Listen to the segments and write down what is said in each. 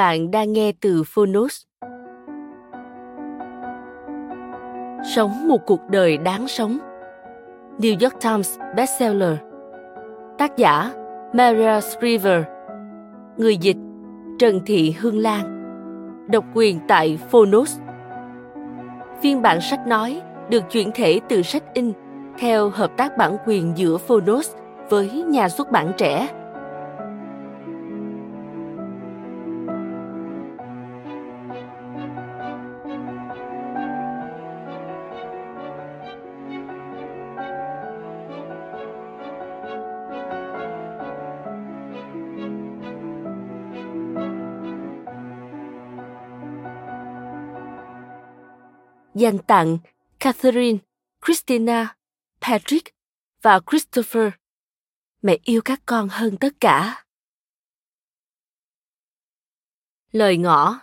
Bạn đang nghe từ Phonos. Sống một cuộc đời đáng sống. New York Times bestseller. Tác giả Maria Shriver. Người dịch, Trần Thị Hương Lan. Độc quyền tại Phonos. Phiên bản sách nói được chuyển thể từ sách in theo hợp tác bản quyền giữa Phonos với nhà xuất bản trẻ dành tặng Catherine, Christina, Patrick và Christopher. Mẹ yêu các con hơn tất cả. Lời ngỏ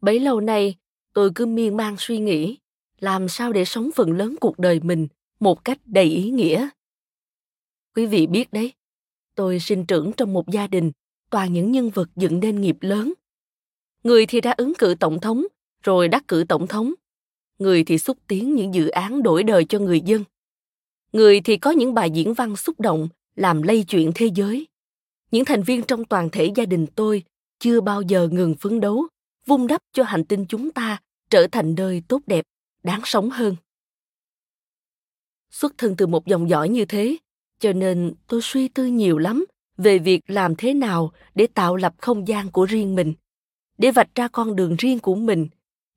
Bấy lâu nay, tôi cứ miên man suy nghĩ làm sao để sống phần lớn cuộc đời mình một cách đầy ý nghĩa. Quý vị biết đấy, tôi sinh trưởng trong một gia đình toàn những nhân vật dựng nên nghiệp lớn người thì đã ứng cử tổng thống, rồi đắc cử tổng thống. Người thì xúc tiến những dự án đổi đời cho người dân. Người thì có những bài diễn văn xúc động, làm lây chuyển thế giới. Những thành viên trong toàn thể gia đình tôi chưa bao giờ ngừng phấn đấu, vun đắp cho hành tinh chúng ta trở thành nơi tốt đẹp, đáng sống hơn. Xuất thân từ một dòng dõi như thế, cho nên tôi suy tư nhiều lắm về việc làm thế nào để tạo lập không gian của riêng mình để vạch ra con đường riêng của mình,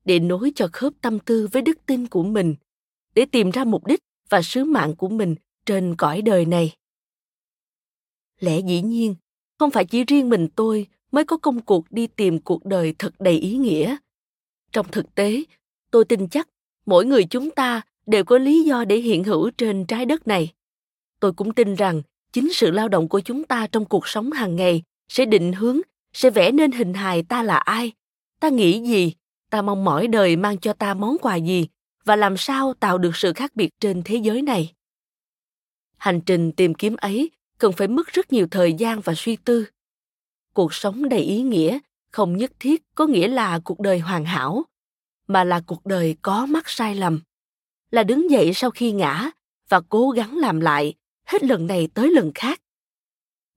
để nối cho khớp tâm tư với đức tin của mình, để tìm ra mục đích và sứ mạng của mình trên cõi đời này. Lẽ dĩ nhiên, không phải chỉ riêng mình tôi mới có công cuộc đi tìm cuộc đời thật đầy ý nghĩa. Trong thực tế, tôi tin chắc mỗi người chúng ta đều có lý do để hiện hữu trên trái đất này. Tôi cũng tin rằng chính sự lao động của chúng ta trong cuộc sống hàng ngày sẽ định hướng sẽ vẽ nên hình hài ta là ai? Ta nghĩ gì? Ta mong mỏi đời mang cho ta món quà gì? Và làm sao tạo được sự khác biệt trên thế giới này? Hành trình tìm kiếm ấy cần phải mất rất nhiều thời gian và suy tư. Cuộc sống đầy ý nghĩa không nhất thiết có nghĩa là cuộc đời hoàn hảo, mà là cuộc đời có mắc sai lầm. Là đứng dậy sau khi ngã và cố gắng làm lại hết lần này tới lần khác.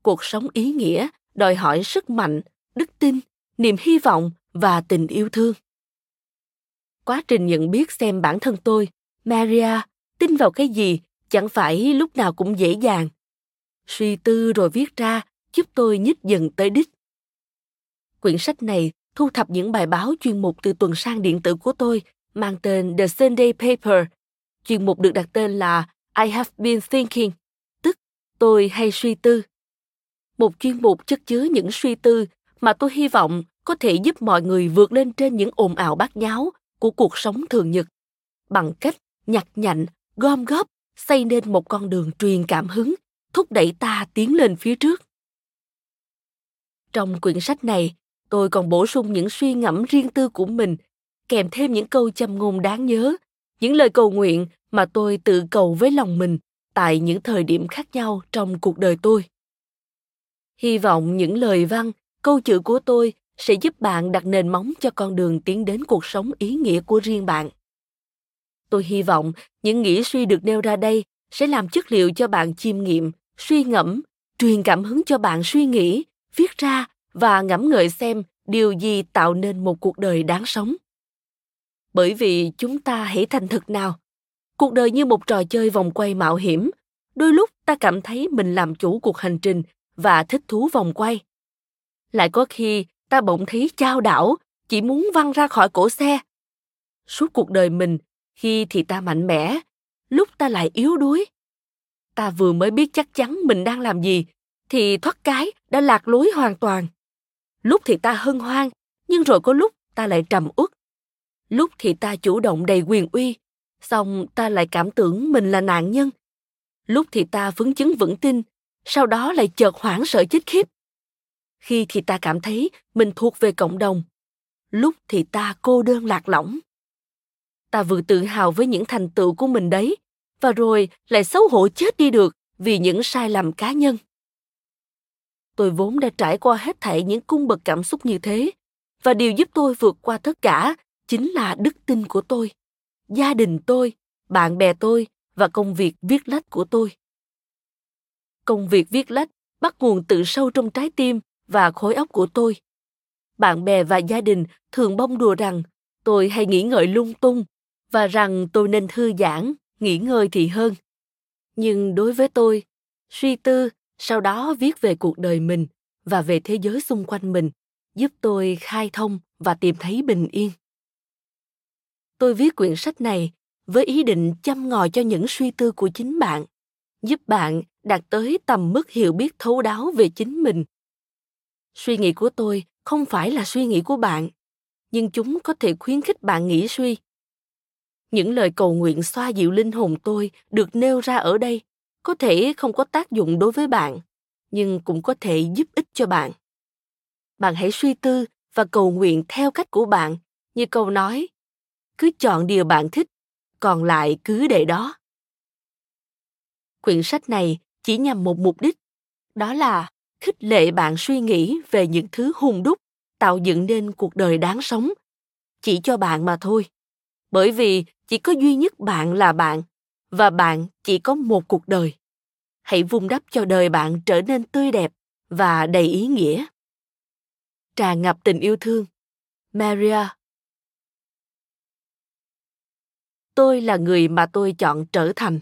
Cuộc sống ý nghĩa đòi hỏi sức mạnh đức tin niềm hy vọng và tình yêu thương. Quá trình nhận biết xem bản thân tôi maria tin vào cái gì chẳng phải lúc nào cũng dễ dàng. Suy tư rồi viết ra giúp tôi nhích dần tới đích. Quyển sách này thu thập những bài báo chuyên mục từ tuần sang điện tử của tôi mang tên The Sunday Paper. Chuyên mục được đặt tên là I have been thinking, tức tôi hay suy tư một chuyên mục chất chứa những suy tư mà tôi hy vọng có thể giúp mọi người vượt lên trên những ồn ào bát nháo của cuộc sống thường nhật. Bằng cách nhặt nhạnh, gom góp, xây nên một con đường truyền cảm hứng, thúc đẩy ta tiến lên phía trước. Trong quyển sách này, tôi còn bổ sung những suy ngẫm riêng tư của mình, kèm thêm những câu châm ngôn đáng nhớ, những lời cầu nguyện mà tôi tự cầu với lòng mình tại những thời điểm khác nhau trong cuộc đời tôi hy vọng những lời văn, câu chữ của tôi sẽ giúp bạn đặt nền móng cho con đường tiến đến cuộc sống ý nghĩa của riêng bạn. Tôi hy vọng những nghĩ suy được nêu ra đây sẽ làm chất liệu cho bạn chiêm nghiệm, suy ngẫm, truyền cảm hứng cho bạn suy nghĩ, viết ra và ngẫm ngợi xem điều gì tạo nên một cuộc đời đáng sống. Bởi vì chúng ta hãy thành thực nào. Cuộc đời như một trò chơi vòng quay mạo hiểm, đôi lúc ta cảm thấy mình làm chủ cuộc hành trình và thích thú vòng quay. Lại có khi, ta bỗng thấy chao đảo, chỉ muốn văng ra khỏi cổ xe. Suốt cuộc đời mình, khi thì ta mạnh mẽ, lúc ta lại yếu đuối. Ta vừa mới biết chắc chắn mình đang làm gì, thì thoát cái đã lạc lối hoàn toàn. Lúc thì ta hân hoan, nhưng rồi có lúc ta lại trầm uất. Lúc thì ta chủ động đầy quyền uy, xong ta lại cảm tưởng mình là nạn nhân. Lúc thì ta phấn chứng vững tin sau đó lại chợt hoảng sợ chết khiếp. Khi thì ta cảm thấy mình thuộc về cộng đồng, lúc thì ta cô đơn lạc lõng. Ta vừa tự hào với những thành tựu của mình đấy, và rồi lại xấu hổ chết đi được vì những sai lầm cá nhân. Tôi vốn đã trải qua hết thảy những cung bậc cảm xúc như thế, và điều giúp tôi vượt qua tất cả chính là đức tin của tôi, gia đình tôi, bạn bè tôi và công việc viết lách của tôi công việc viết lách, bắt nguồn từ sâu trong trái tim và khối óc của tôi. Bạn bè và gia đình thường bông đùa rằng, tôi hay nghĩ ngợi lung tung và rằng tôi nên thư giãn, nghỉ ngơi thì hơn. Nhưng đối với tôi, suy tư, sau đó viết về cuộc đời mình và về thế giới xung quanh mình, giúp tôi khai thông và tìm thấy bình yên. Tôi viết quyển sách này với ý định chăm ngòi cho những suy tư của chính bạn, giúp bạn đạt tới tầm mức hiểu biết thấu đáo về chính mình. Suy nghĩ của tôi không phải là suy nghĩ của bạn, nhưng chúng có thể khuyến khích bạn nghĩ suy. Những lời cầu nguyện xoa dịu linh hồn tôi được nêu ra ở đây có thể không có tác dụng đối với bạn, nhưng cũng có thể giúp ích cho bạn. Bạn hãy suy tư và cầu nguyện theo cách của bạn, như câu nói, cứ chọn điều bạn thích, còn lại cứ để đó. Quyển sách này chỉ nhằm một mục đích, đó là khích lệ bạn suy nghĩ về những thứ hung đúc tạo dựng nên cuộc đời đáng sống. Chỉ cho bạn mà thôi. Bởi vì chỉ có duy nhất bạn là bạn, và bạn chỉ có một cuộc đời. Hãy vun đắp cho đời bạn trở nên tươi đẹp và đầy ý nghĩa. Tràn ngập tình yêu thương. Maria. Tôi là người mà tôi chọn trở thành.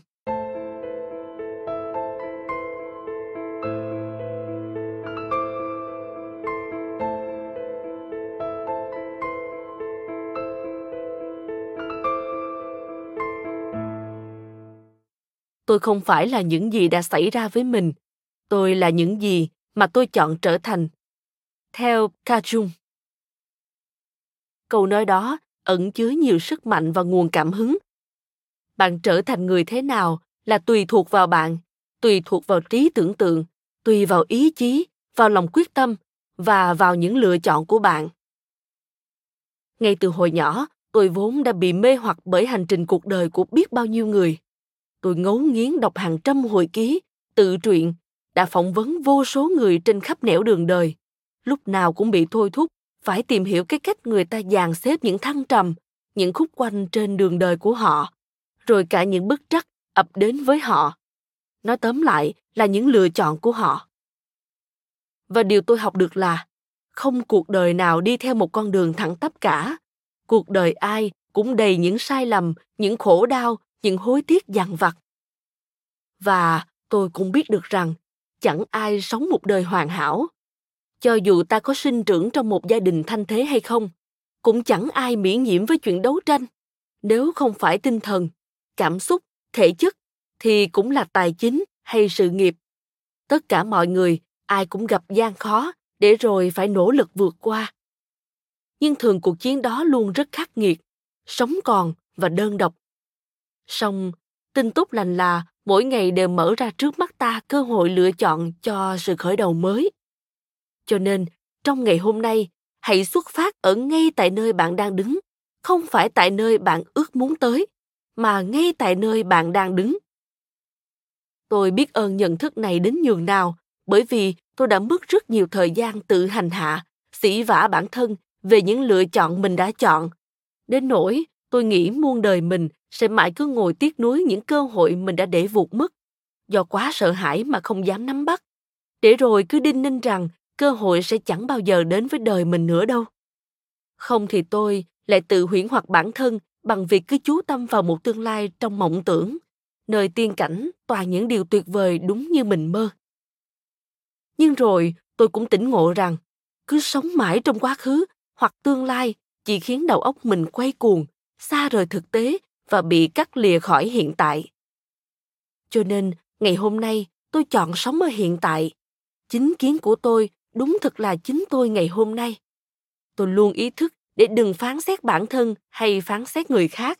Tôi không phải là những gì đã xảy ra với mình. Tôi là những gì mà tôi chọn trở thành. Theo kajun câu nói đó ẩn chứa nhiều sức mạnh và nguồn cảm hứng. Bạn trở thành người thế nào là tùy thuộc vào bạn, tùy thuộc vào trí tưởng tượng, tùy vào ý chí, vào lòng quyết tâm và vào những lựa chọn của bạn. Ngay từ hồi nhỏ, tôi vốn đã bị mê hoặc bởi hành trình cuộc đời của biết bao nhiêu người tôi ngấu nghiến đọc hàng trăm hồi ký, tự truyện, đã phỏng vấn vô số người trên khắp nẻo đường đời. Lúc nào cũng bị thôi thúc, phải tìm hiểu cái cách người ta dàn xếp những thăng trầm, những khúc quanh trên đường đời của họ, rồi cả những bức trắc ập đến với họ. Nói tóm lại là những lựa chọn của họ. Và điều tôi học được là, không cuộc đời nào đi theo một con đường thẳng tắp cả. Cuộc đời ai cũng đầy những sai lầm, những khổ đau những hối tiếc dằn vặt. Và tôi cũng biết được rằng chẳng ai sống một đời hoàn hảo. Cho dù ta có sinh trưởng trong một gia đình thanh thế hay không, cũng chẳng ai miễn nhiễm với chuyện đấu tranh. Nếu không phải tinh thần, cảm xúc, thể chất, thì cũng là tài chính hay sự nghiệp. Tất cả mọi người, ai cũng gặp gian khó để rồi phải nỗ lực vượt qua. Nhưng thường cuộc chiến đó luôn rất khắc nghiệt, sống còn và đơn độc song tin tốt lành là mỗi ngày đều mở ra trước mắt ta cơ hội lựa chọn cho sự khởi đầu mới cho nên, trong ngày hôm nay, hãy xuất phát ở ngay tại nơi bạn đang đứng, không phải tại nơi bạn ước muốn tới, mà ngay tại nơi bạn đang đứng tôi biết ơn nhận thức này đến nhường nào, bởi vì tôi đã mất rất nhiều thời gian tự hành hạ, xỉ vả bản thân về những lựa chọn mình đã chọn. Đến nỗi tôi nghĩ muôn đời mình sẽ mãi cứ ngồi tiếc nuối những cơ hội mình đã để vụt mất. Do quá sợ hãi mà không dám nắm bắt. Để rồi cứ đinh ninh rằng cơ hội sẽ chẳng bao giờ đến với đời mình nữa đâu. Không thì tôi lại tự huyễn hoặc bản thân bằng việc cứ chú tâm vào một tương lai trong mộng tưởng, nơi tiên cảnh toàn những điều tuyệt vời đúng như mình mơ. Nhưng rồi tôi cũng tỉnh ngộ rằng cứ sống mãi trong quá khứ hoặc tương lai chỉ khiến đầu óc mình quay cuồng, xa rời thực tế và bị cắt lìa khỏi hiện tại. Cho nên, ngày hôm nay, tôi chọn sống ở hiện tại. Chính kiến của tôi, đúng thực là chính tôi ngày hôm nay. Tôi luôn ý thức để đừng phán xét bản thân hay phán xét người khác.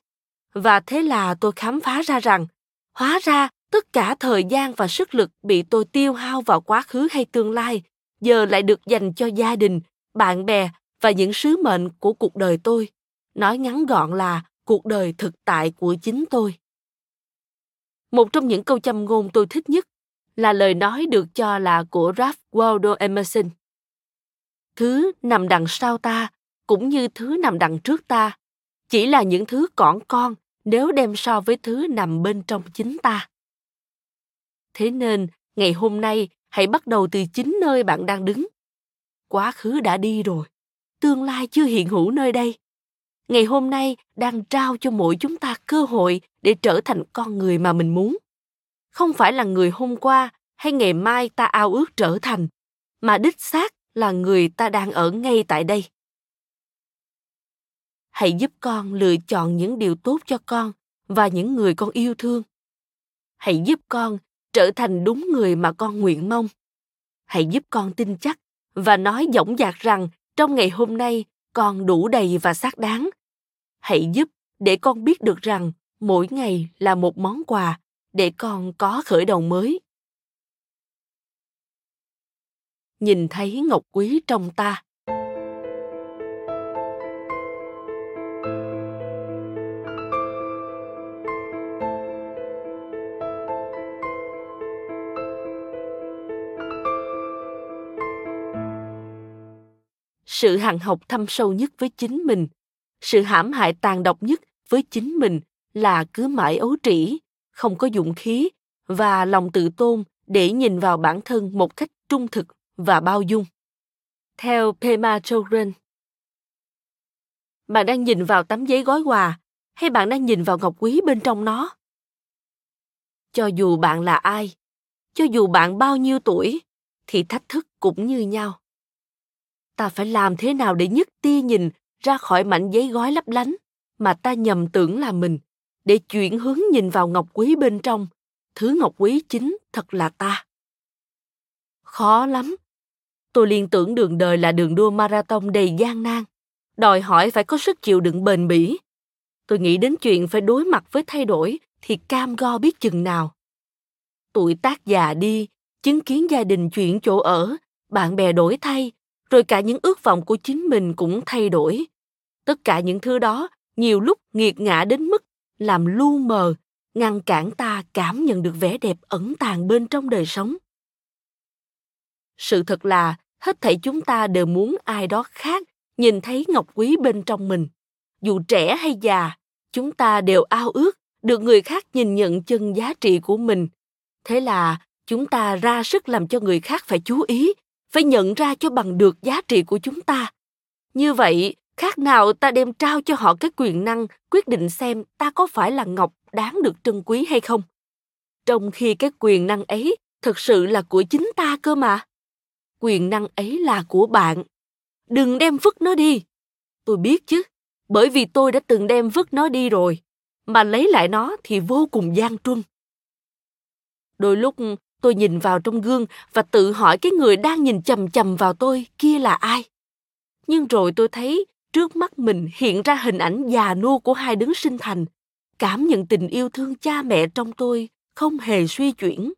Và thế là tôi khám phá ra rằng, hóa ra tất cả thời gian và sức lực bị tôi tiêu hao vào quá khứ hay tương lai, giờ lại được dành cho gia đình, bạn bè và những sứ mệnh của cuộc đời tôi. Nói ngắn gọn là cuộc đời thực tại của chính tôi một trong những câu châm ngôn tôi thích nhất là lời nói được cho là của Ralph Waldo Emerson. Thứ nằm đằng sau ta cũng như thứ nằm đằng trước ta, chỉ là những thứ cỏn con nếu đem so với thứ nằm bên trong chính ta. Thế nên, ngày hôm nay hãy bắt đầu từ chính nơi bạn đang đứng. Quá khứ đã đi rồi, tương lai chưa hiện hữu nơi đây. Ngày hôm nay đang trao cho mỗi chúng ta cơ hội để trở thành con người mà mình muốn. Không phải là người hôm qua hay ngày mai ta ao ước trở thành, mà đích xác là người ta đang ở ngay tại đây. Hãy giúp con lựa chọn những điều tốt cho con và những người con yêu thương. Hãy giúp con trở thành đúng người mà con nguyện mong. Hãy giúp con tin chắc và nói dõng dạc rằng trong ngày hôm nay con đủ đầy và xác đáng hãy giúp để con biết được rằng mỗi ngày là một món quà để con có khởi đầu mới. Nhìn thấy ngọc quý trong ta. Sự hằng học thâm sâu nhất với chính mình sự hãm hại tàn độc nhất với chính mình là cứ mãi ấu trĩ, không có dụng khí và lòng tự tôn để nhìn vào bản thân một cách trung thực và bao dung. Theo pema chodron bạn đang nhìn vào tấm giấy gói quà hay bạn đang nhìn vào ngọc quý bên trong nó? Cho dù bạn là ai, cho dù bạn bao nhiêu tuổi, thì thách thức cũng như nhau. Ta phải làm thế nào để nhất tia nhìn ra khỏi mảnh giấy gói lấp lánh mà ta nhầm tưởng là mình, để chuyển hướng nhìn vào ngọc quý bên trong. Thứ ngọc quý chính thật là ta. Khó lắm. Tôi liên tưởng đường đời là đường đua marathon đầy gian nan. Đòi hỏi phải có sức chịu đựng bền bỉ. Tôi nghĩ đến chuyện phải đối mặt với thay đổi thì cam go biết chừng nào. Tuổi tác già đi, chứng kiến gia đình chuyển chỗ ở, bạn bè đổi thay rồi cả những ước vọng của chính mình cũng thay đổi. Tất cả những thứ đó nhiều lúc nghiệt ngã đến mức làm lu mờ, ngăn cản ta cảm nhận được vẻ đẹp ẩn tàng bên trong đời sống. Sự thật là, hết thảy chúng ta đều muốn ai đó khác nhìn thấy ngọc quý bên trong mình. Dù trẻ hay già, chúng ta đều ao ước được người khác nhìn nhận chân giá trị của mình. Thế là chúng ta ra sức làm cho người khác phải chú ý phải nhận ra cho bằng được giá trị của chúng ta. Như vậy, khác nào ta đem trao cho họ cái quyền năng, quyết định xem ta có phải là ngọc đáng được trân quý hay không. Trong khi cái quyền năng ấy thực sự là của chính ta cơ mà. Quyền năng ấy là của bạn. Đừng đem vứt nó đi. Tôi biết chứ, bởi vì tôi đã từng đem vứt nó đi rồi, mà lấy lại nó thì vô cùng gian truân. Đôi lúc tôi nhìn vào trong gương và tự hỏi cái người đang nhìn chầm chầm vào tôi kia là ai. Nhưng rồi tôi thấy trước mắt mình hiện ra hình ảnh già nua của hai đấng sinh thành, cảm nhận tình yêu thương cha mẹ trong tôi không hề suy chuyển.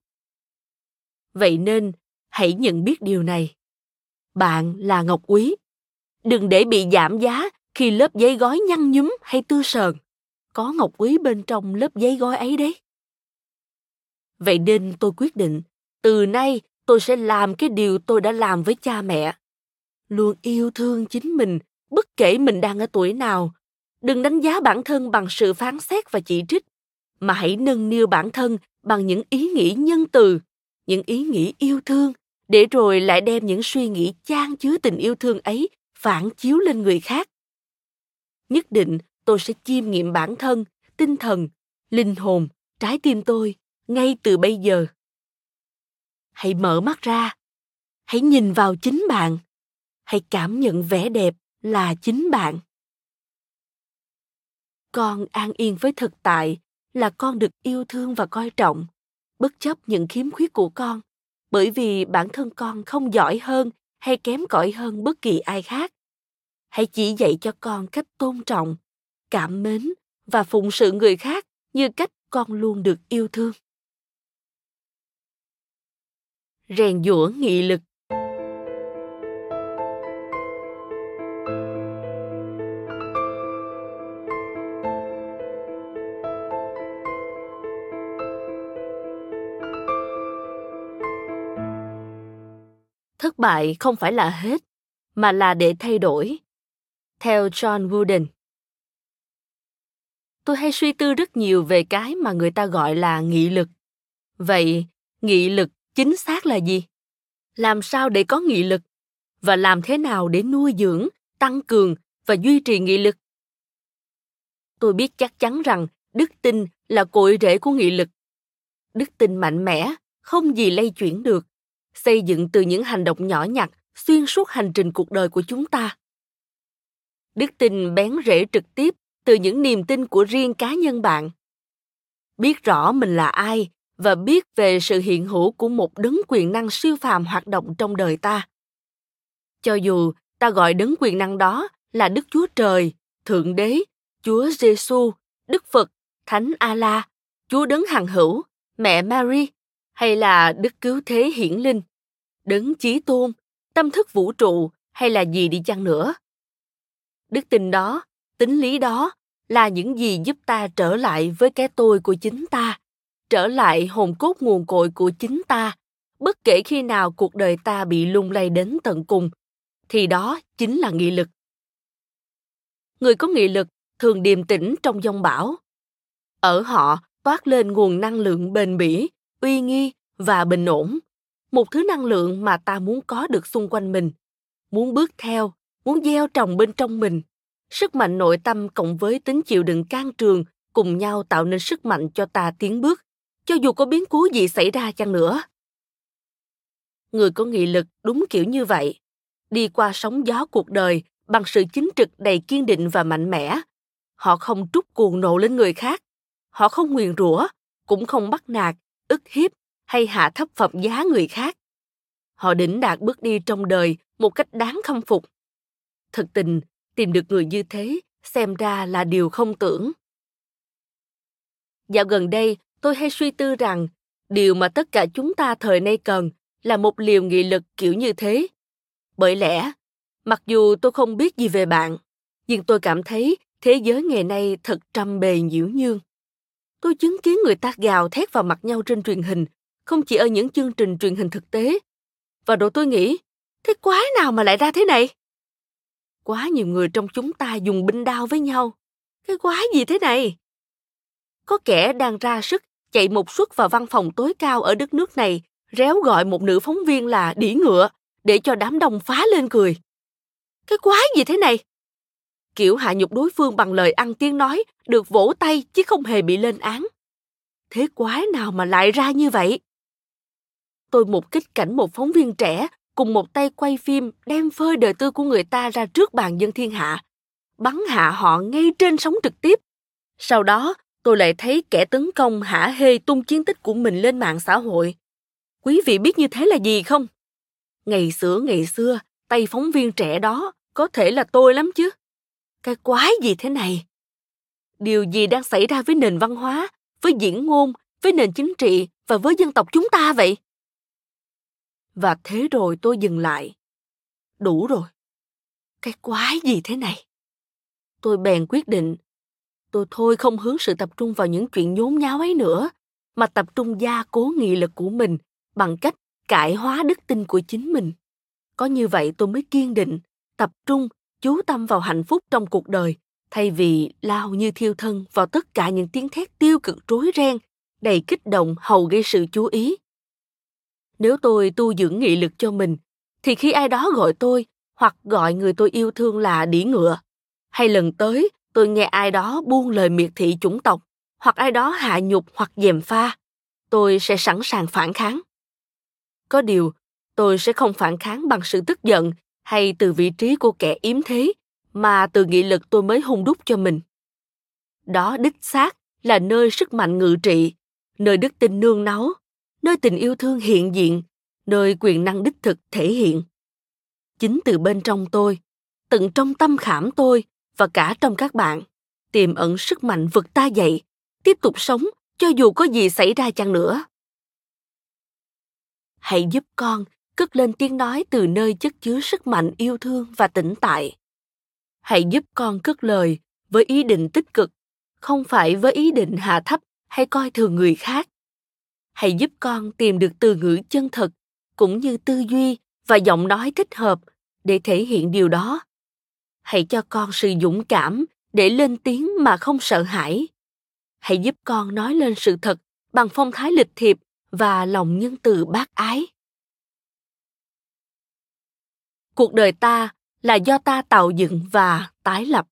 Vậy nên, hãy nhận biết điều này. Bạn là ngọc quý. Đừng để bị giảm giá khi lớp giấy gói nhăn nhúm hay tư sờn. Có ngọc quý bên trong lớp giấy gói ấy đấy vậy nên tôi quyết định, từ nay tôi sẽ làm cái điều tôi đã làm với cha mẹ. Luôn yêu thương chính mình, bất kể mình đang ở tuổi nào. Đừng đánh giá bản thân bằng sự phán xét và chỉ trích, mà hãy nâng niu bản thân bằng những ý nghĩ nhân từ, những ý nghĩ yêu thương, để rồi lại đem những suy nghĩ chan chứa tình yêu thương ấy phản chiếu lên người khác. Nhất định tôi sẽ chiêm nghiệm bản thân, tinh thần, linh hồn, trái tim tôi ngay từ bây giờ. Hãy mở mắt ra. Hãy nhìn vào chính bạn. Hãy cảm nhận vẻ đẹp là chính bạn. Con an yên với thực tại là con được yêu thương và coi trọng. Bất chấp những khiếm khuyết của con, bởi vì bản thân con không giỏi hơn hay kém cỏi hơn bất kỳ ai khác. Hãy chỉ dạy cho con cách tôn trọng, cảm mến và phụng sự người khác như cách con luôn được yêu thương rèn giũa nghị lực. Thất bại không phải là hết, mà là để thay đổi. Theo john wooden, tôi hay suy tư rất nhiều về cái mà người ta gọi là nghị lực. Vậy, nghị lực chính xác là gì? Làm sao để có nghị lực? Và làm thế nào để nuôi dưỡng, tăng cường và duy trì nghị lực? Tôi biết chắc chắn rằng đức tin là cội rễ của nghị lực. Đức tin mạnh mẽ, không gì lay chuyển được. Xây dựng từ những hành động nhỏ nhặt, xuyên suốt hành trình cuộc đời của chúng ta. Đức tin bén rễ trực tiếp từ những niềm tin của riêng cá nhân bạn. Biết rõ mình là ai và biết về sự hiện hữu của một đấng quyền năng siêu phàm hoạt động trong đời ta. Cho dù ta gọi đấng quyền năng đó là đức chúa trời, thượng đế, chúa giêsu đức phật, thánh a la chúa đấng hằng hữu, mẹ mary, hay là đức cứu thế hiển linh, đấng chí tôn, tâm thức vũ trụ, hay là gì đi chăng nữa. Đức tin đó, tính lý đó là những gì giúp ta trở lại với cái tôi của chính ta trở lại hồn cốt nguồn cội của chính ta, bất kể khi nào cuộc đời ta bị lung lay đến tận cùng, thì đó chính là nghị lực. Người có nghị lực thường điềm tĩnh trong giông bão. Ở họ toát lên nguồn năng lượng bền bỉ, uy nghi và bình ổn. Một thứ năng lượng mà ta muốn có được xung quanh mình, muốn bước theo, muốn gieo trồng bên trong mình. Sức mạnh nội tâm cộng với tính chịu đựng can trường cùng nhau tạo nên sức mạnh cho ta tiến bước cho dù có biến cố gì xảy ra chăng nữa. Người có nghị lực đúng kiểu như vậy. Đi qua sóng gió cuộc đời bằng sự chính trực đầy kiên định và mạnh mẽ. Họ không trút cuồng nộ lên người khác. Họ không nguyền rủa, cũng không bắt nạt, ức hiếp hay hạ thấp phẩm giá người khác. Họ đỉnh đạt bước đi trong đời một cách đáng khâm phục. Thực tình, tìm được người như thế xem ra là điều không tưởng. Dạo gần đây tôi hay suy tư rằng, điều mà tất cả chúng ta thời nay cần là một liều nghị lực kiểu như thế. Bởi lẽ, mặc dù tôi không biết gì về bạn, nhưng tôi cảm thấy thế giới ngày nay thật trăm bề nhiễu nhương. Tôi chứng kiến người ta gào thét vào mặt nhau trên truyền hình, không chỉ ở những chương trình truyền hình thực tế. Và rồi tôi nghĩ, thế quái nào mà lại ra thế này? Quá nhiều người trong chúng ta dùng binh đao với nhau. Cái quái gì thế này? Có kẻ đang ra sức chạy một suất vào văn phòng tối cao ở đất nước này réo gọi một nữ phóng viên là đỉ ngựa để cho đám đông phá lên cười. Cái quái gì thế này? Kiểu hạ nhục đối phương bằng lời ăn tiếng nói được vỗ tay chứ không hề bị lên án. Thế quái nào mà lại ra như vậy? Tôi một kích cảnh một phóng viên trẻ cùng một tay quay phim đem phơi đời tư của người ta ra trước bàn dân thiên hạ, bắn hạ họ ngay trên sóng trực tiếp. Sau đó, tôi lại thấy kẻ tấn công hả hê tung chiến tích của mình lên mạng xã hội. Quý vị biết như thế là gì không? Ngày xưa ngày xưa, tay phóng viên trẻ đó có thể là tôi lắm chứ. Cái quái gì thế này? Điều gì đang xảy ra với nền văn hóa, với diễn ngôn, với nền chính trị và với dân tộc chúng ta vậy? Và thế rồi tôi dừng lại. Đủ rồi. Cái quái gì thế này? Tôi bèn quyết định, tôi thôi không hướng sự tập trung vào những chuyện nhốn nháo ấy nữa, mà tập trung gia cố nghị lực của mình bằng cách cải hóa đức tin của chính mình. có như vậy tôi mới kiên định tập trung chú tâm vào hạnh phúc trong cuộc đời thay vì lao như thiêu thân vào tất cả những tiếng thét tiêu cực rối ren đầy kích động hầu gây sự chú ý nếu tôi tu dưỡng nghị lực cho mình thì khi ai đó gọi tôi hoặc gọi người tôi yêu thương là đĩ ngựa hay lần tới tôi nghe ai đó buông lời miệt thị chủng tộc, hoặc ai đó hạ nhục hoặc dèm pha, tôi sẽ sẵn sàng phản kháng. Có điều, tôi sẽ không phản kháng bằng sự tức giận hay từ vị trí của kẻ yếm thế mà từ nghị lực tôi mới hung đúc cho mình. Đó đích xác là nơi sức mạnh ngự trị, nơi đức tin nương náu, nơi tình yêu thương hiện diện, nơi quyền năng đích thực thể hiện. Chính từ bên trong tôi, tận trong tâm khảm tôi và cả trong các bạn. Tiềm ẩn sức mạnh vực ta dậy, tiếp tục sống, cho dù có gì xảy ra chăng nữa. Hãy giúp con, cất lên tiếng nói từ nơi chất chứa sức mạnh yêu thương và tĩnh tại. Hãy giúp con cất lời với ý định tích cực, không phải với ý định hạ thấp hay coi thường người khác. Hãy giúp con tìm được từ ngữ chân thật, cũng như tư duy và giọng nói thích hợp để thể hiện điều đó hãy cho con sự dũng cảm để lên tiếng mà không sợ hãi. Hãy giúp con nói lên sự thật bằng phong thái lịch thiệp và lòng nhân từ bác ái. Cuộc đời ta là do ta tạo dựng và tái lập.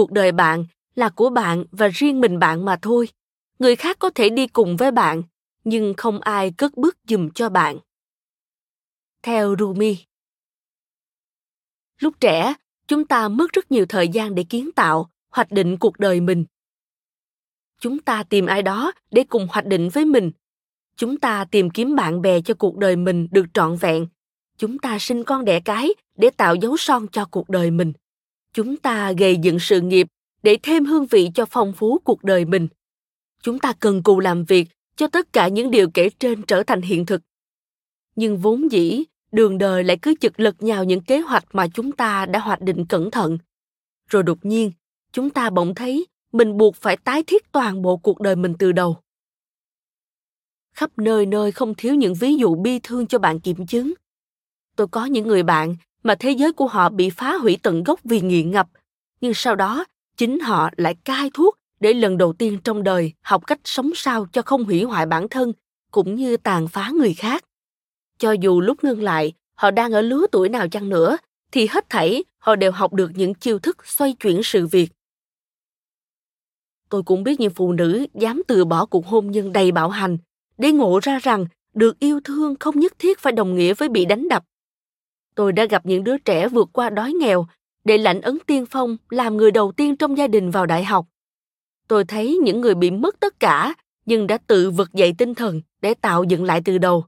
Cuộc đời bạn là của bạn và riêng mình bạn mà thôi. Người khác có thể đi cùng với bạn, nhưng không ai cất bước giùm cho bạn. Theo rumi, lúc trẻ, chúng ta mất rất nhiều thời gian để kiến tạo, hoạch định cuộc đời mình. Chúng ta tìm ai đó để cùng hoạch định với mình. Chúng ta tìm kiếm bạn bè cho cuộc đời mình được trọn vẹn. Chúng ta sinh con đẻ cái để tạo dấu son cho cuộc đời mình chúng ta gây dựng sự nghiệp để thêm hương vị cho phong phú cuộc đời mình. Chúng ta cần cù làm việc cho tất cả những điều kể trên trở thành hiện thực. Nhưng vốn dĩ, đường đời lại cứ chực lật nhào những kế hoạch mà chúng ta đã hoạch định cẩn thận. Rồi đột nhiên, chúng ta bỗng thấy mình buộc phải tái thiết toàn bộ cuộc đời mình từ đầu. Khắp nơi nơi không thiếu những ví dụ bi thương cho bạn kiểm chứng. Tôi có những người bạn mà thế giới của họ bị phá hủy tận gốc vì nghiện ngập. Nhưng sau đó, chính họ lại cai thuốc để lần đầu tiên trong đời học cách sống sao cho không hủy hoại bản thân, cũng như tàn phá người khác. Cho dù lúc ngưng lại, họ đang ở lứa tuổi nào chăng nữa, thì hết thảy họ đều học được những chiêu thức xoay chuyển sự việc. Tôi cũng biết những phụ nữ dám từ bỏ cuộc hôn nhân đầy bạo hành, để ngộ ra rằng được yêu thương không nhất thiết phải đồng nghĩa với bị đánh đập tôi đã gặp những đứa trẻ vượt qua đói nghèo, để lãnh ấn tiên phong, làm người đầu tiên trong gia đình vào đại học. Tôi thấy những người bị mất tất cả, nhưng đã tự vực dậy tinh thần để tạo dựng lại từ đầu.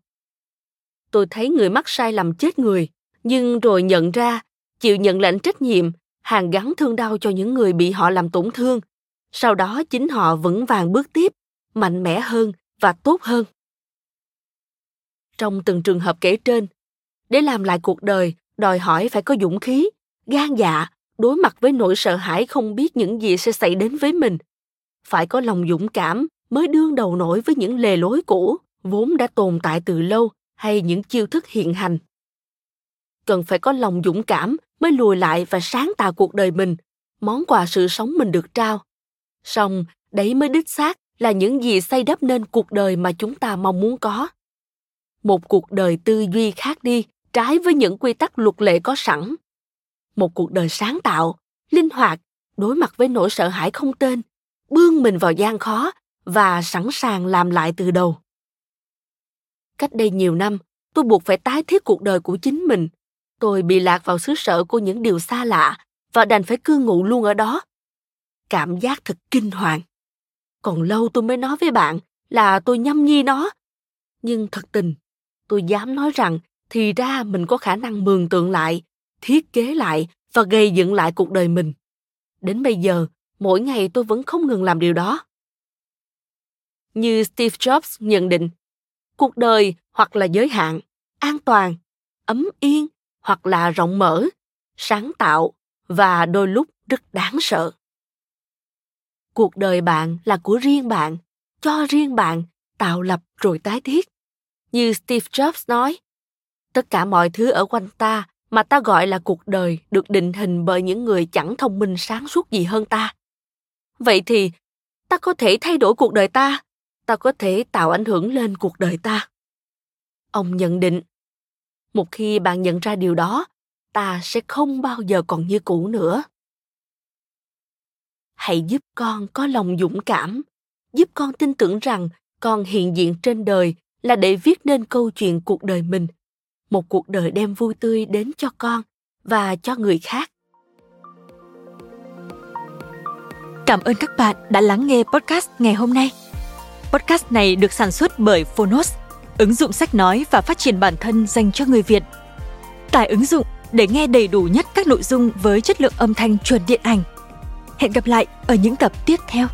Tôi thấy người mắc sai lầm chết người, nhưng rồi nhận ra, chịu nhận lãnh trách nhiệm, hàn gắn thương đau cho những người bị họ làm tổn thương. Sau đó chính họ vững vàng bước tiếp, mạnh mẽ hơn và tốt hơn. Trong từng trường hợp kể trên để làm lại cuộc đời, đòi hỏi phải có dũng khí, gan dạ đối mặt với nỗi sợ hãi không biết những gì sẽ xảy đến với mình. Phải có lòng dũng cảm mới đương đầu nổi với những lề lối cũ, vốn đã tồn tại từ lâu, hay những chiêu thức hiện hành. Cần phải có lòng dũng cảm mới lùi lại và sáng tạo cuộc đời mình, món quà sự sống mình được trao. Song đấy mới đích xác là những gì xây đắp nên cuộc đời mà chúng ta mong muốn có. Một cuộc đời tư duy khác đi trái với những quy tắc luật lệ có sẵn. Một cuộc đời sáng tạo, linh hoạt, đối mặt với nỗi sợ hãi không tên bươn mình vào gian khó và sẵn sàng làm lại từ đầu. Cách đây nhiều năm, tôi buộc phải tái thiết cuộc đời của chính mình. Tôi bị lạc vào xứ sở của những điều xa lạ và đành phải cư ngụ luôn ở đó. Cảm giác thật kinh hoàng. Còn lâu tôi mới nói với bạn là tôi nhâm nhi nó. Nhưng thật tình, tôi dám nói rằng thì ra mình có khả năng mường tượng lại, thiết kế lại và gây dựng lại cuộc đời mình. Đến bây giờ, mỗi ngày tôi vẫn không ngừng làm điều đó. Như steve jobs nhận định, cuộc đời hoặc là giới hạn, an toàn, ấm yên hoặc là rộng mở, sáng tạo và đôi lúc rất đáng sợ. Cuộc đời bạn là của riêng bạn, cho riêng bạn tạo lập rồi tái thiết. Như steve jobs nói tất cả mọi thứ ở quanh ta mà ta gọi là cuộc đời được định hình bởi những người chẳng thông minh sáng suốt gì hơn ta. Vậy thì, ta có thể thay đổi cuộc đời ta? Ta có thể tạo ảnh hưởng lên cuộc đời ta? Ông nhận định, một khi bạn nhận ra điều đó, ta sẽ không bao giờ còn như cũ nữa. Hãy giúp con có lòng dũng cảm, giúp con tin tưởng rằng con hiện diện trên đời là để viết nên câu chuyện cuộc đời mình một cuộc đời đem vui tươi đến cho con và cho người khác. Cảm ơn các bạn đã lắng nghe podcast ngày hôm nay. Podcast này được sản xuất bởi phonos, ứng dụng sách nói và phát triển bản thân dành cho người việt. Tải ứng dụng để nghe đầy đủ nhất các nội dung với chất lượng âm thanh chuẩn điện ảnh. Hẹn gặp lại ở những tập tiếp theo.